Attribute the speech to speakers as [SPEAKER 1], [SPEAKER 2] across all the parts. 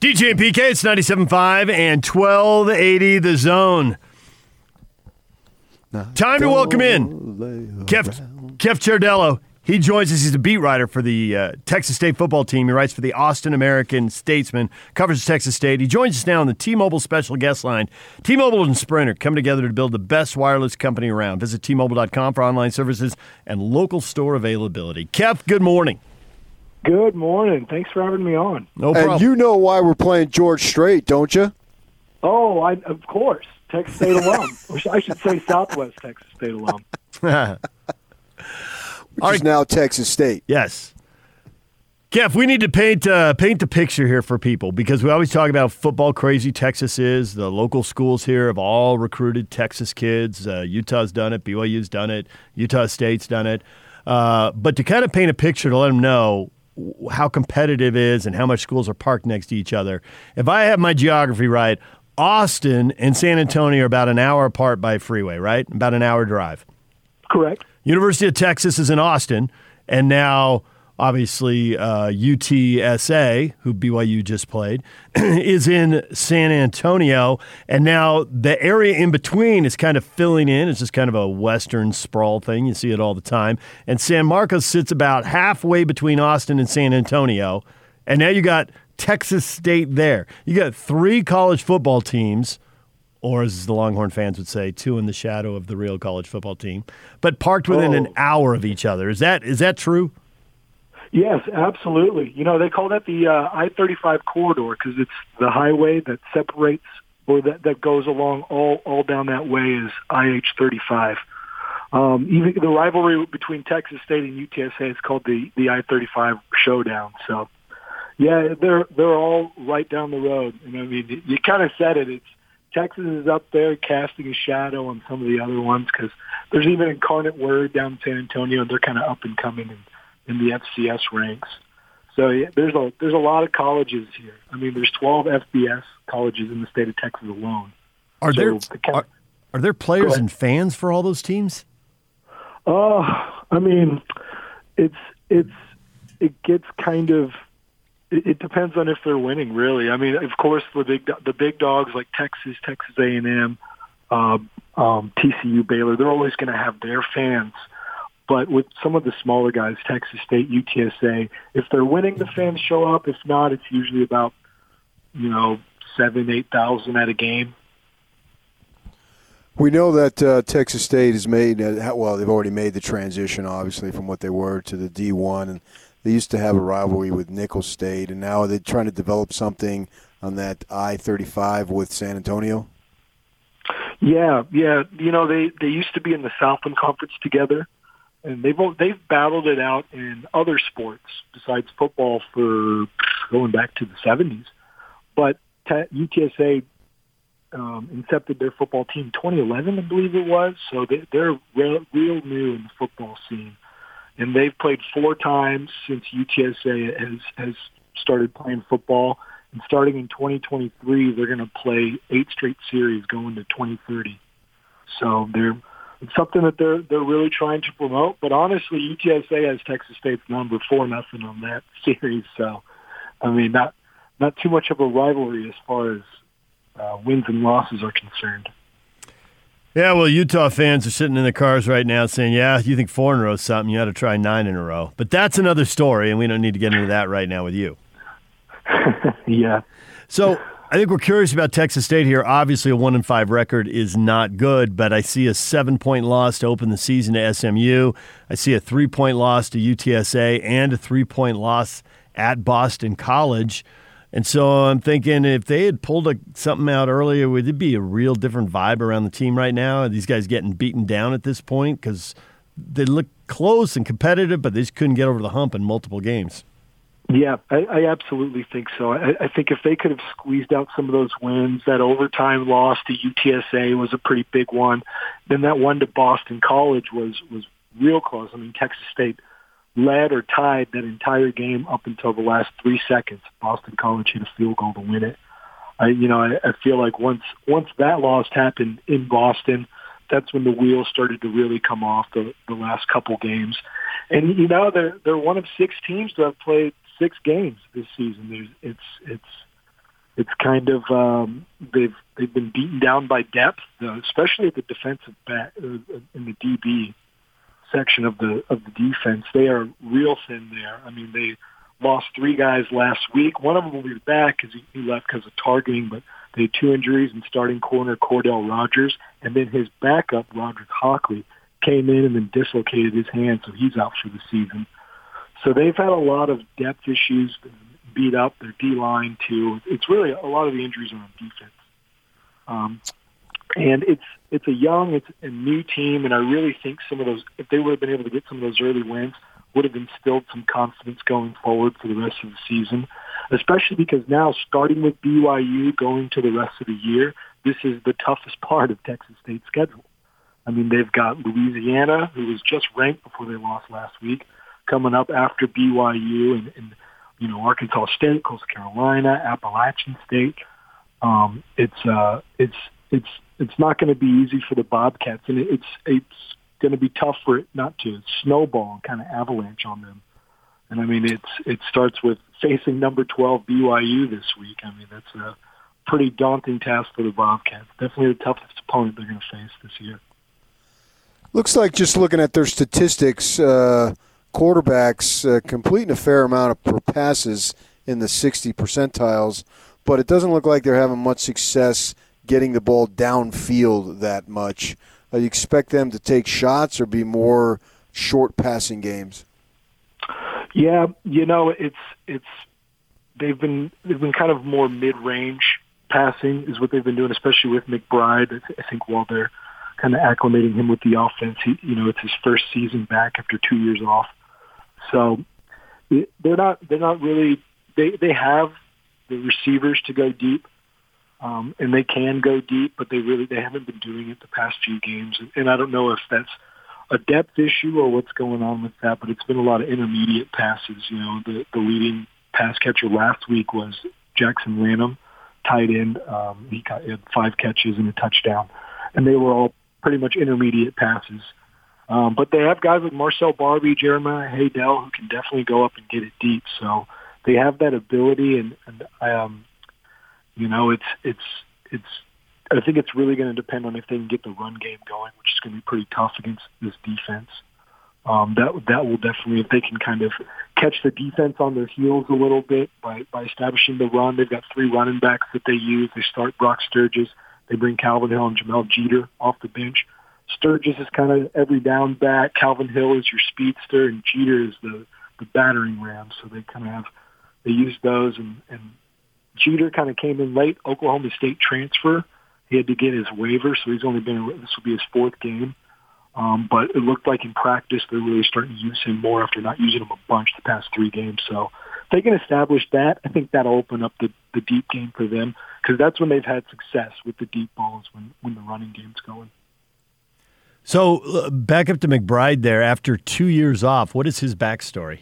[SPEAKER 1] DJ and PK, it's 97.5 and 1280 the zone. Time to welcome in Kev, Kev Ciardello. He joins us. He's a beat writer for the uh, Texas State football team. He writes for the Austin American Statesman, covers Texas State. He joins us now on the T-Mobile special guest line. T-Mobile and Sprint are coming together to build the best wireless company around. Visit T-Mobile.com for online services and local store availability. Kev, good morning.
[SPEAKER 2] Good morning. Thanks for having me on.
[SPEAKER 1] No problem.
[SPEAKER 3] And you know why we're playing George Strait, don't you?
[SPEAKER 2] Oh, I, of course. Texas State alum. I should say Southwest Texas State alum.
[SPEAKER 3] Which
[SPEAKER 1] All
[SPEAKER 3] is now Texas State.
[SPEAKER 1] Yes. Kev, we need to paint uh, paint the picture here for people because we always talk about how football crazy Texas is. The local schools here have all recruited Texas kids. Uh, Utah's done it. BYU's done it. Utah State's done it. Uh, but to kind of paint a picture to let them know w- how competitive it is and how much schools are parked next to each other. If I have my geography right, Austin and San Antonio are about an hour apart by freeway, right? About an hour drive.
[SPEAKER 2] Correct.
[SPEAKER 1] University of Texas is in Austin, and now obviously uh, UTSA, who BYU just played, is in San Antonio, and now the area in between is kind of filling in. It's just kind of a western sprawl thing. You see it all the time, and San Marcos sits about halfway between Austin and San Antonio, and now you got Texas State there. You got three college football teams or as the Longhorn fans would say, two in the shadow of the real college football team, but parked within an
[SPEAKER 2] Oh.
[SPEAKER 1] hour of each other. Is that is that true?
[SPEAKER 2] Yes, absolutely. You know, they call that the uh, I-35 corridor because it's the highway that separates or that, that goes along all, all down that way is IH-35. Um, even the rivalry between Texas State and UTSA is called the, the I-35 showdown. So, yeah, they're they're all right down the road. And I mean, you, kind of said it. It's Texas is up there casting a shadow on some of the other ones because there's even Incarnate Word down in San Antonio. And they're kind of up and coming in, in the FCS ranks. So yeah, there's a there's a lot of colleges here. I mean, there's 12 FBS colleges in the state of Texas alone.
[SPEAKER 1] Are
[SPEAKER 2] So
[SPEAKER 1] there
[SPEAKER 2] the
[SPEAKER 1] are, are there players and fans for all those teams?
[SPEAKER 2] Oh, I mean, it's it's it gets kind of. It, it depends on if they're winning, really. I mean, of course, the big the big dogs like Texas, Texas A and M, uh, um, TCU, Baylor, they're always going to have their fans. But with some of the smaller guys, Texas State, UTSA, if they're winning, the fans show up. If not, it's usually about you know seven, eight thousand at a game.
[SPEAKER 3] We know that uh, Texas State has made, uh, well, they've already made the transition, obviously, from what they were to the D1. And they used to have a rivalry with Nicholls State, and now they're trying to develop something on that I 35 with San Antonio.
[SPEAKER 2] Yeah, yeah. You know, they they used to be in the Southland Conference together, and they've they've battled it out in other sports besides football for going back to the seventies. But UTSA um, incepted their football team 2011, I believe it was. So they, they're real, real new in the football scene, and they've played four times since UTSA has has started playing football. And starting in 2023, they're going to play eight straight series going to 2030. So they're it's something that they're they're really trying to promote. But honestly, UTSA has Texas State's number four nothing on that series. So I mean, not not too much of a rivalry as far as uh, wins and losses are concerned.
[SPEAKER 1] Yeah, well, Utah fans are sitting in the cars right now saying, "Yeah, you think four in a row is something? You ought to try nine in a row." But that's another story, and we don't need to get into that right now with you.
[SPEAKER 2] yeah.
[SPEAKER 1] So I think we're curious about Texas State here. Obviously, a one in five record is not good, but I see a seven point loss to open the season to SMU. I see a three point loss to UTSA and a three point loss at Boston College. And so I'm thinking if they had pulled a, something out earlier, would it be a real different vibe around the team right now? Are these guys getting beaten down at this point because they look close and competitive, but they just couldn't get over the hump in multiple games.
[SPEAKER 2] Yeah, I, I absolutely think so. I, I think if they could have squeezed out some of those wins, that overtime loss to UTSA was a pretty big one. Then that one to Boston College was was real close. I mean, Texas State led or tied that entire game up until the last three seconds. Boston College hit a field goal to win it. I, you know, I, I feel like once once that loss happened in Boston, that's when the wheels started to really come off the the last couple games. And you know, they're they're one of six teams to have played six games this season. There's it's it's it's kind of um, they've they've been beaten down by depth, uh, especially at the defensive back uh, in the DB section of the of the defense. They are real thin there. I mean, they lost three guys last week. One of them will be back because he, he left because of targeting, but they had two injuries in starting corner Cordell Rogers, and then his backup Roderick Hockley came in and then dislocated his hand, so he's out for the season. So they've had a lot of depth issues, beat up their D line too. It's really a lot of the injuries are on defense. Um, and it's it's a young, it's a new team, and I really think some of those, if they would have been able to get some of those early wins, would have instilled some confidence going forward for the rest of the season. Especially because now, starting with BYU, going to the rest of the year, this is the toughest part of Texas State's schedule. I mean, they've got Louisiana, who was just ranked before they lost last week, coming up after BYU, and, and you know Arkansas State, Coastal Carolina, Appalachian State. Um, it's uh, it's it's it's not going to be easy for the Bobcats, and it's it's going to be tough for it not to snowball and kind of avalanche on them. And I mean, it's it starts with facing number 12 BYU this week. I mean, that's a pretty daunting task for the Bobcats. Definitely the toughest opponent they're going to face this year.
[SPEAKER 3] Looks like just looking at their statistics, uh, quarterbacks uh, completing a fair amount of passes in the 60 percentiles, but it doesn't look like they're having much success getting the ball downfield that much. Uh, you expect them to take shots or be more short passing games?
[SPEAKER 2] Yeah, you know, it's it's they've been they've been kind of more mid range passing is what they've been doing, especially with McBride. I think while they're kind of acclimating him with the offense, he, you know, it's his first season back after two years off. So they're not they're not really they they have the receivers to go deep, um, and they can go deep, but they really they haven't been doing it the past few games. And, and I don't know if that's a depth issue or what's going on with that, but it's been a lot of intermediate passes. You know, the the leading pass catcher last week was Jackson Lanham, tight end. Um, he, got, he had five catches and a touchdown, and they were all pretty much intermediate passes. Um, but they have guys like Marcell Barbee, Jeremiah Haydel, who can definitely go up and get it deep. So they have that ability, and, and um, you know, it's it's it's. I think it's really going to depend on if they can get the run game going, which is going to be pretty tough against this defense. Um, that that will definitely, if they can kind of catch the defense on their heels a little bit by by establishing the run. They've got three running backs that they use. They start Brock Sturges. They bring Calvin Hill and Jahmyl Jeter off the bench. Sturges is kind of every down back. Calvin Hill is your speedster, and Jeter is the the battering ram. So they kind of have they use those, and, and Jeter kind of came in late. Oklahoma State transfer. He had to get his waiver, so he's only been this will be his fourth game. Um, but it looked like in practice they're really starting to use him more after not using him a bunch the past three games. So if they can establish that, I think that'll open up the, the deep game for them because that's when they've had success with the deep balls when, when the running game's going.
[SPEAKER 1] So uh, back up to McBride there after two years off. What is his backstory?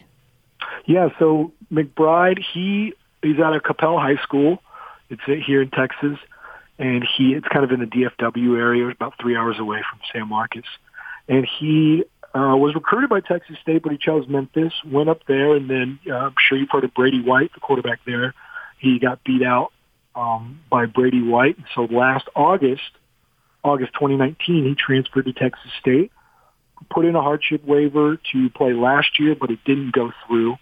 [SPEAKER 2] Yeah, so McBride, he he's out of Coppell High School. It's here in Texas, and he it's kind of in the DFW area, about three hours away from San Marcos. And he uh, was recruited by Texas State, but he chose Memphis. Went up there, and then uh, I'm sure you've heard of Brady White, the quarterback there. He got beat out um, by Brady White. So last August, August 2019, he transferred to Texas State, put in a hardship waiver to play last year, but it didn't go through.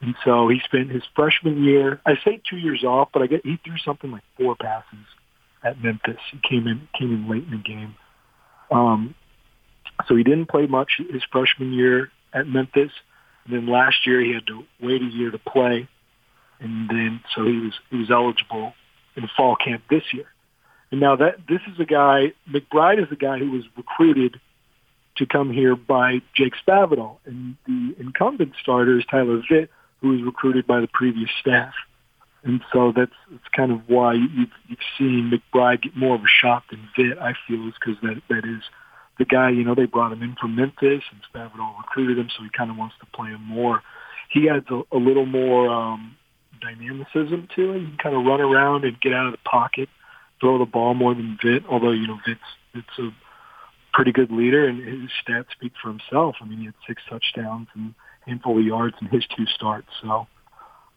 [SPEAKER 2] And so he spent his freshman year, I say two years off, but I get he threw something like four passes at Memphis. He came in came in late in the game. Um, so he didn't play much his freshman year at Memphis. And then last year he had to wait a year to play, and then so he was he was eligible in fall camp this year. And now that this is a guy, McBride is a guy who was recruited to come here by Jake Spavital, and the incumbent starter is Tyler Vitt, who was recruited by the previous staff. And so that's, that's kind of why you've, you've seen McBride get more of a shot than Vitt, I feel, is because that, that is the guy, you know, they brought him in from Memphis and Spavital recruited him, so he kind of wants to play him more. He adds a, a little more um, dynamicism to him. He can kind of run around and get out of the pocket, throw the ball more than Vitt, although, you know, Vitt's, Vitt's a pretty good leader and his stats speak for himself. I mean, he had six touchdowns and handful of yards in his two starts. So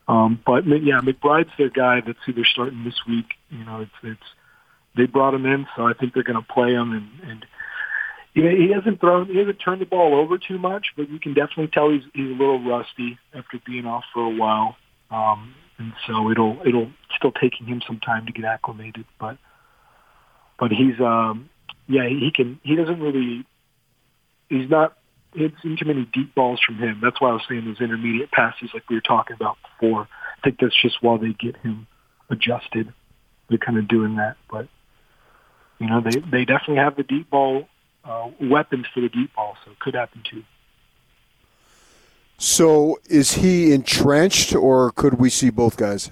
[SPEAKER 2] Um, but yeah, McBride's their guy. That's who they're starting this week. You know, it's it's they brought him in, so I think they're going to play him. And, and he hasn't thrown, he hasn't turned the ball over too much, but you can definitely tell he's he's a little rusty after being off for a while. Um, and so it'll it'll still taking him some time to get acclimated, but but he's um yeah he can he doesn't really he's not it's too many deep balls from him. That's why I was saying those intermediate passes like we were talking about before. I think that's just while they get him adjusted. They're kind of doing that, but you know they they definitely have the deep ball uh, weapons for the deep ball, so it could happen too.
[SPEAKER 3] So is he entrenched, or could we see both guys?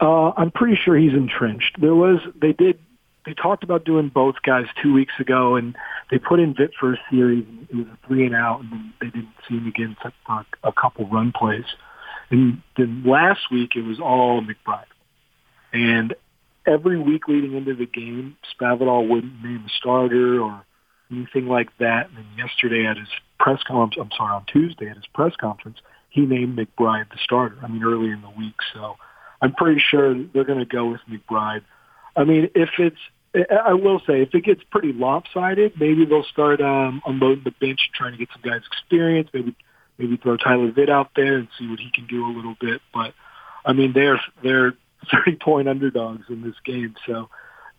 [SPEAKER 2] Uh, I'm pretty sure he's entrenched. There was they did they talked about doing both guys two weeks ago, and they put in Vitt for a series. It was a three and out, and they didn't see him again except for a couple run plays. And then last week it was all McBride, and every week leading into the game, Spavital wouldn't name a starter or anything like that. And then yesterday at his press conference, I'm sorry, on Tuesday at his press conference, he named McBride the starter. I mean, early in the week, so I'm pretty sure they're going to go with McBride. I mean, if it's I will say, if it gets pretty lopsided, maybe they'll start um, unloading the bench trying to get some guys experience. Maybe maybe throw Tyler Vitt out there and see what he can do a little bit. But I mean, they're they're 30 point underdogs in this game, so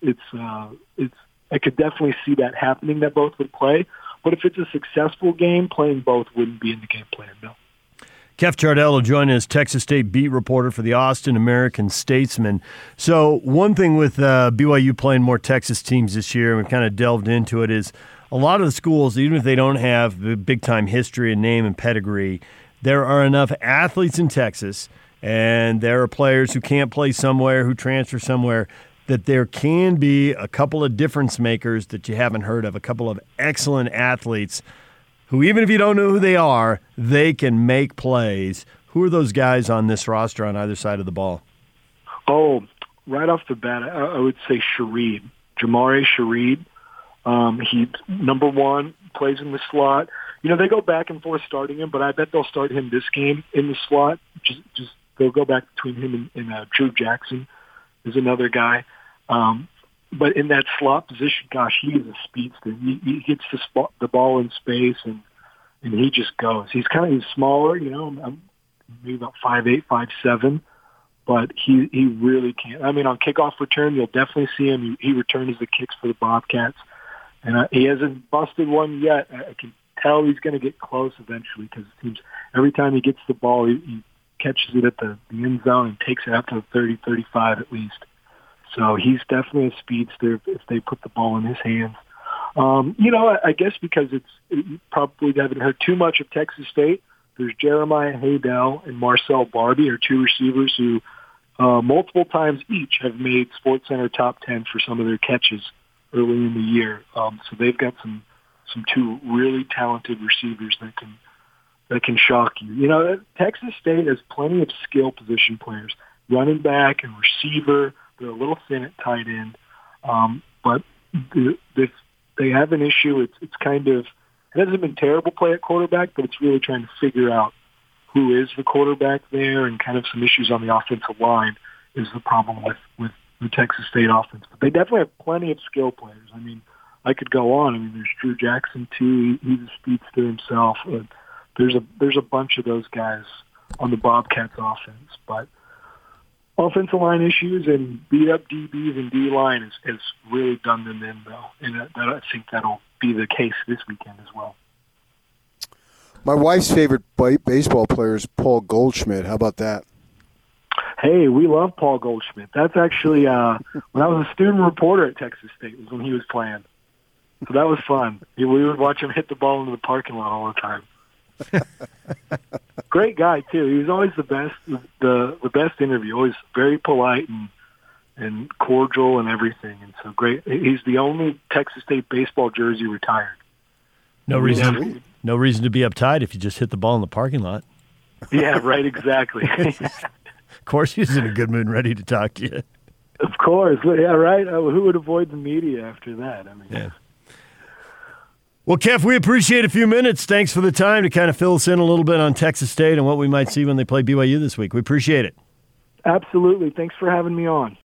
[SPEAKER 2] it's uh, it's I could definitely see that happening that both would play. But if it's a successful game, playing both wouldn't be in the game plan. No.
[SPEAKER 1] Keff Chardell will join us, Texas State beat reporter for the Austin American Statesman. So, one thing with uh, BYU playing more Texas teams this year, and we kind of delved into it, is a lot of the schools, even if they don't have the big time history and name and pedigree, there are enough athletes in Texas, and there are players who can't play somewhere, who transfer somewhere, that there can be a couple of difference makers that you haven't heard of, a couple of excellent athletes who, even if you don't know who they are, they can make plays. Who are those guys on this roster on either side of the ball?
[SPEAKER 2] Oh, right off the bat, I, would say Sheread, Jah'Marae Sheread. Um, he number one plays in the slot. You know they go back and forth starting him, but I bet they'll start him this game in the slot. Just, just they'll go back between him and, and uh, Drew Jackson is another guy. Um, but in that slot position, gosh, he is a speedster. He, he gets the, spot, the ball in space and and he just goes. He's kind of he's smaller, you know, maybe about five eight, five seven, but he he really can't. I mean, on kickoff return, you'll definitely see him. He, returns the kicks for the Bobcats, and uh, he hasn't busted one yet. I, can tell he's going to get close eventually because it seems every time he gets the ball, he, he catches it at the, the end zone and takes it out to the 30, 35 at least. So he's definitely a speedster if they put the ball in his hands. Um, you know, I, guess because it's you probably haven't heard too much of Texas State. There's Jeremiah Haydel and Marcell Barbee are two receivers who uh, multiple times each have made SportsCenter top ten for some of their catches early in the year. Um, so they've got some some two really talented receivers that can that can shock you. You know, Texas State has plenty of skill position players, running back and receiver. They're a little thin at tight end, um, but the, the, they have an issue. It's it's kind of it hasn't been terrible play at quarterback, but it's really trying to figure out who is the quarterback there, and kind of some issues on the offensive line is the problem with with the Texas State offense. But they definitely have plenty of skill players. I mean, I could go on. I mean, there's Drew Jackson too. He, he's a speedster himself. Uh, there's a there's a bunch of those guys on the Bobcats offense, but offensive line issues and beat up DBs and D line has, has really done them in though, and that, that, I think that'll be the case this weekend as well.
[SPEAKER 3] My wife's favorite baseball player is Paul Goldschmidt. How about that?
[SPEAKER 2] Hey, we love Paul Goldschmidt. That's actually uh, when I was a student reporter at Texas State was when he was playing. So that was fun. We would watch him hit the ball into the parking lot all the time. Great guy too. He was always the best. The the best interview. Always very polite and and cordial and everything. And so great. He's the only Texas State baseball jersey retired.
[SPEAKER 1] No reason. No reason to be uptight if you just hit the ball in the parking lot.
[SPEAKER 2] Yeah. Right. Exactly.
[SPEAKER 1] of course, he's in a good mood and ready to talk to you.
[SPEAKER 2] Of course. Yeah. Right. Uh, who would avoid the media after that? I mean.
[SPEAKER 1] Yeah. Well, Kev, we appreciate a few minutes. Thanks for the time to kind of fill us in a little bit on Texas State and what we might see when they play BYU this week. We appreciate it.
[SPEAKER 2] Absolutely. Thanks for having me on.